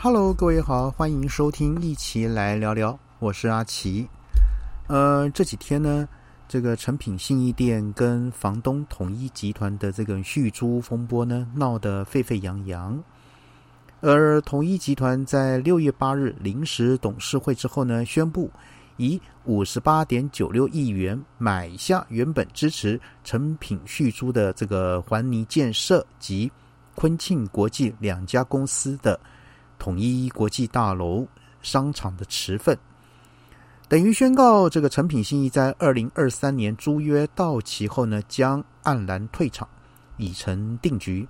Hello，各位好，欢迎收听一起来聊聊，我是阿奇。呃，这几天呢，这个诚品信义店跟房东统一集团的这个续租风波呢，闹得沸沸扬扬。而统一集团在六月八日临时董事会之后呢，宣布以五十八点九六亿元买下原本支持诚品续租的这个环尼建设及昆庆国际两家公司的统一国际大楼商场的持份，等于宣告这个诚品信义在二零二三年租约到期后呢，将黯然退场，已成定局。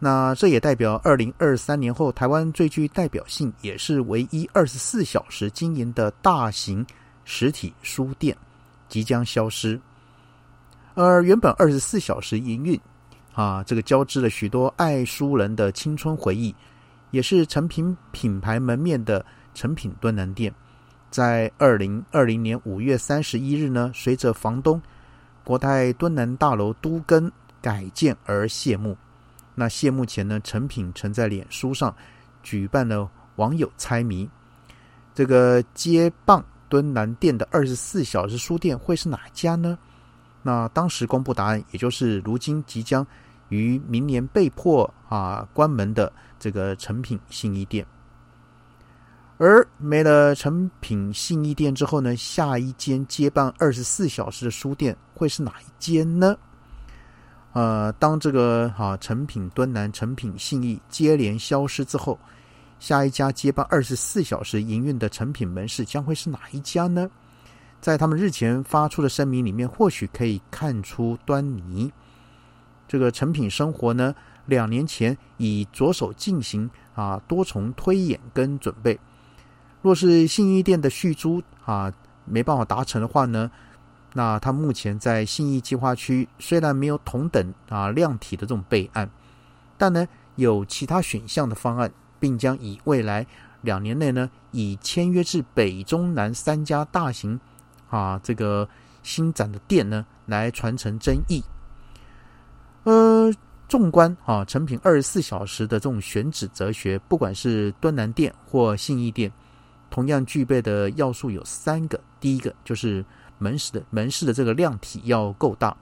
那这也代表，二零二三年后，台湾最具代表性，也是唯一二十四小时经营的大型实体书店即将消失。而原本二十四小时营运，啊，这个交织了许多爱书人的青春回忆，也是成品品牌门面的成品敦南店，在二零二零年五月三十一日呢，随着房东国泰敦南大楼都更改建而谢幕。那谢幕前呢，成品曾在脸书上举办了网友猜谜，这个接棒敦南店的二十四小时书店会是哪家呢？那当时公布答案，也就是如今即将于明年被迫啊关门的这个成品信义店。而没了成品信义店之后呢，下一间接棒二十四小时的书店会是哪一间呢？呃，当这个哈成品敦南、成品信义接连消失之后，下一家接棒二十四小时营运的成品门市将会是哪一家呢？在他们日前发出的声明里面，或许可以看出端倪。这个成品生活呢，两年前已着手进行啊多重推演跟准备。若是信义店的续租啊没办法达成的话呢？那他目前在信义计划区虽然没有同等啊量体的这种备案，但呢有其他选项的方案，并将以未来两年内呢以签约至北中南三家大型啊这个新展的店呢来传承争议。呃，纵观啊成品二十四小时的这种选址哲学，不管是敦南店或信义店，同样具备的要素有三个，第一个就是。门市的门市的这个量体要够大，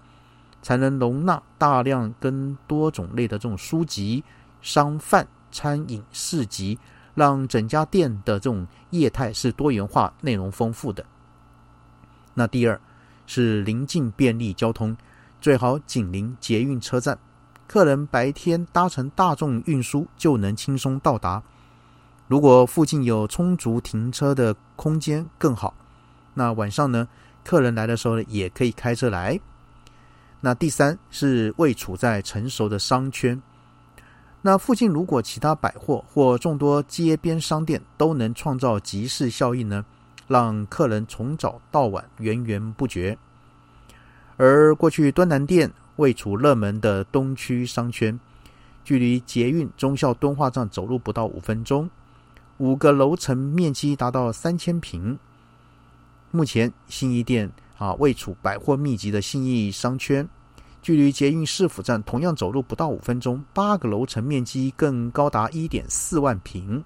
才能容纳大量跟多种类的这种书籍、商贩、餐饮、市集，让整家店的这种业态是多元化、内容丰富的。那第二是临近便利交通，最好紧邻捷运车站，客人白天搭乘大众运输就能轻松到达。如果附近有充足停车的空间更好。那晚上呢？客人来的时候，也可以开车来。那第三是位处在成熟的商圈，那附近如果其他百货或众多街边商店都能创造集市效应呢，让客人从早到晚源源不绝。而过去敦南店位处热门的东区商圈，距离捷运中校敦化站走路不到五分钟，五个楼层面积达到三千平。目前信义店啊位处百货密集的信义商圈，距离捷运市府站同样走路不到五分钟，八个楼层面积更高达一点四万平。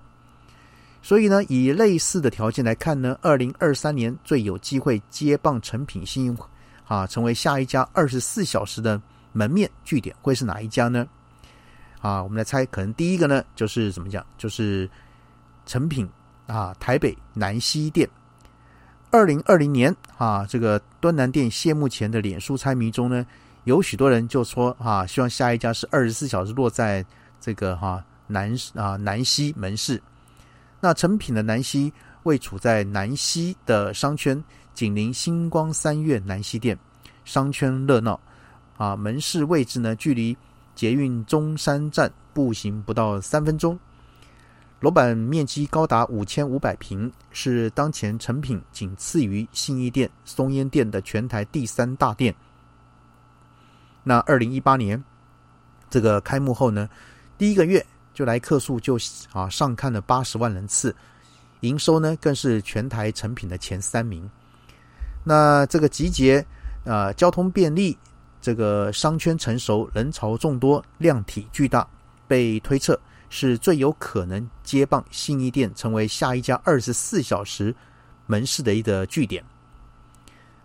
所以呢，以类似的条件来看呢，二零二三年最有机会接棒成品信用啊，成为下一家二十四小时的门面据点会是哪一家呢？啊，我们来猜，可能第一个呢就是怎么讲，就是成品啊台北南西店。二零二零年啊，这个端南店谢幕前的脸书猜谜中呢，有许多人就说啊，希望下一家是二十四小时落在这个哈南啊南西门市。那成品的南西位处在南西的商圈，紧邻星光三月南西店，商圈热闹啊，门市位置呢距离捷运中山站步行不到三分钟。楼板面积高达五千五百平，是当前成品仅次于信义店、松烟店的全台第三大店。那二零一八年这个开幕后呢，第一个月就来客数就啊上看了八十万人次，营收呢更是全台成品的前三名。那这个集结啊交通便利，这个商圈成熟，人潮众多，量体巨大，被推测。是最有可能接棒信义店成为下一家二十四小时门市的一个据点。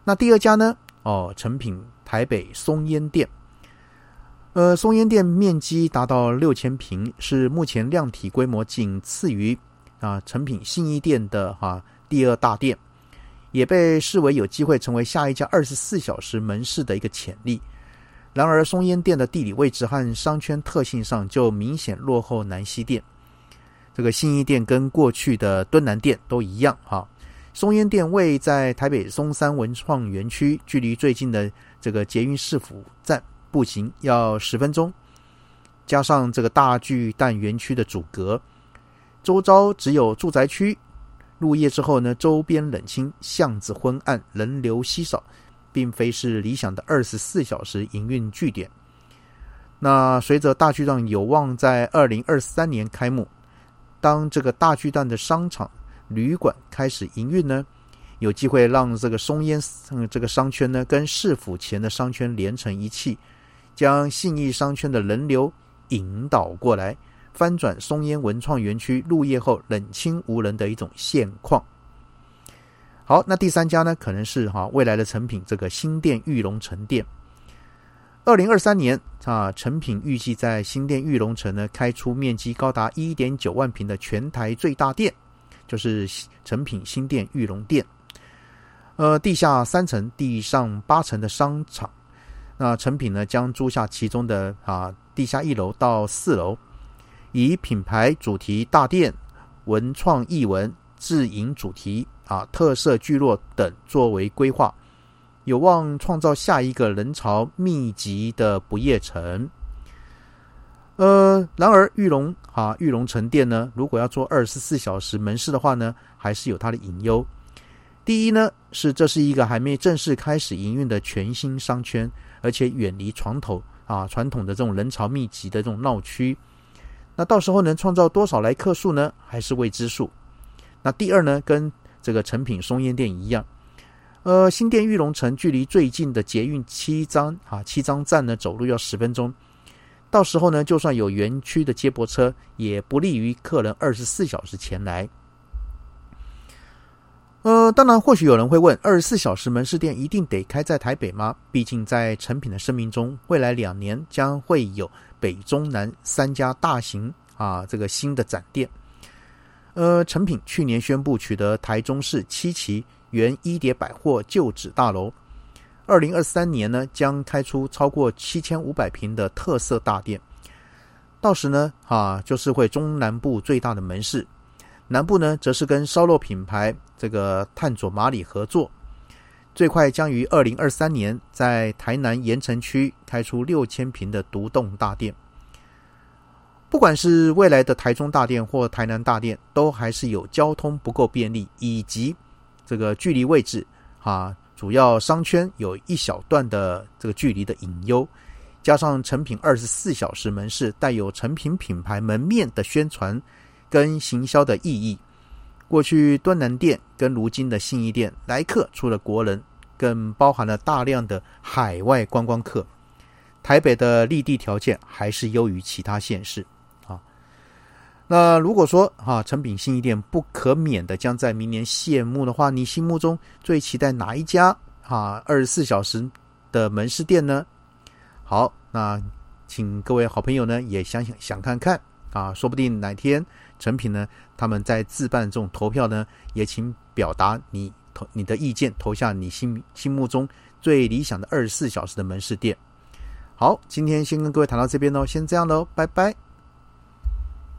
那第二家呢？哦，成品台北松烟店。呃，松烟店面积达到六千平，是目前量体规模仅次于啊成品信义店的哈第二大店，也被视为有机会成为下一家二十四小时门市的一个潜力。然而，松烟店的地理位置和商圈特性上就明显落后南西店。这个信义店跟过去的敦南店都一样哈。松烟店位在台北松山文创园区，距离最近的这个捷运市府站步行要十分钟。加上这个大巨蛋园区的阻隔，周遭只有住宅区。入夜之后呢，周边冷清，巷子昏暗，人流稀少。并非是理想的二十四小时营运据点。那随着大巨蛋有望在二零二三年开幕，当这个大巨蛋的商场、旅馆开始营运呢，有机会让这个松烟嗯这个商圈呢跟市府前的商圈连成一气，将信义商圈的人流引导过来，翻转松烟文创园区入夜后冷清无人的一种现况。好，那第三家呢，可能是哈未来的成品这个新店玉龙城店。二零二三年啊，成品预计在新店玉龙城呢开出面积高达一点九万平的全台最大店，就是成品新店玉龙店。呃，地下三层、地上八层的商场，那成品呢将租下其中的啊地下一楼到四楼，以品牌主题大店、文创艺文、自营主题。啊，特色聚落等作为规划，有望创造下一个人潮密集的不夜城。呃，然而玉龙啊，玉龙城店呢，如果要做二十四小时门市的话呢，还是有它的隐忧。第一呢，是这是一个还没正式开始营运的全新商圈，而且远离传统啊传统的这种人潮密集的这种闹区。那到时候能创造多少来客数呢？还是未知数。那第二呢，跟这个成品松烟店一样，呃，新店玉龙城距离最近的捷运七张啊七张站呢，走路要十分钟。到时候呢，就算有园区的接驳车，也不利于客人二十四小时前来。呃，当然，或许有人会问：二十四小时门市店一定得开在台北吗？毕竟在成品的声明中，未来两年将会有北中南三家大型啊这个新的展店。呃，成品去年宣布取得台中市七期原一叠百货旧址大楼，二零二三年呢将开出超过七千五百平的特色大店。到时呢，啊，就是会中南部最大的门市，南部呢则是跟烧肉品牌这个探佐马里合作，最快将于二零二三年在台南盐城区开出六千平的独栋大店。不管是未来的台中大店或台南大店，都还是有交通不够便利，以及这个距离位置啊，主要商圈有一小段的这个距离的隐忧，加上成品二十四小时门市带有成品品牌门面的宣传跟行销的意义。过去端南店跟如今的信义店来客，除了国人，更包含了大量的海外观光客。台北的立地条件还是优于其他县市啊。那如果说哈成品新一店不可免的将在明年谢幕的话，你心目中最期待哪一家啊二十四小时的门市店呢？好，那请各位好朋友呢也想想想看看啊，说不定哪天成品呢他们在自办这种投票呢，也请表达你投你的意见，投下你心心目中最理想的二十四小时的门市店。好，今天先跟各位谈到这边喽，先这样喽，拜拜。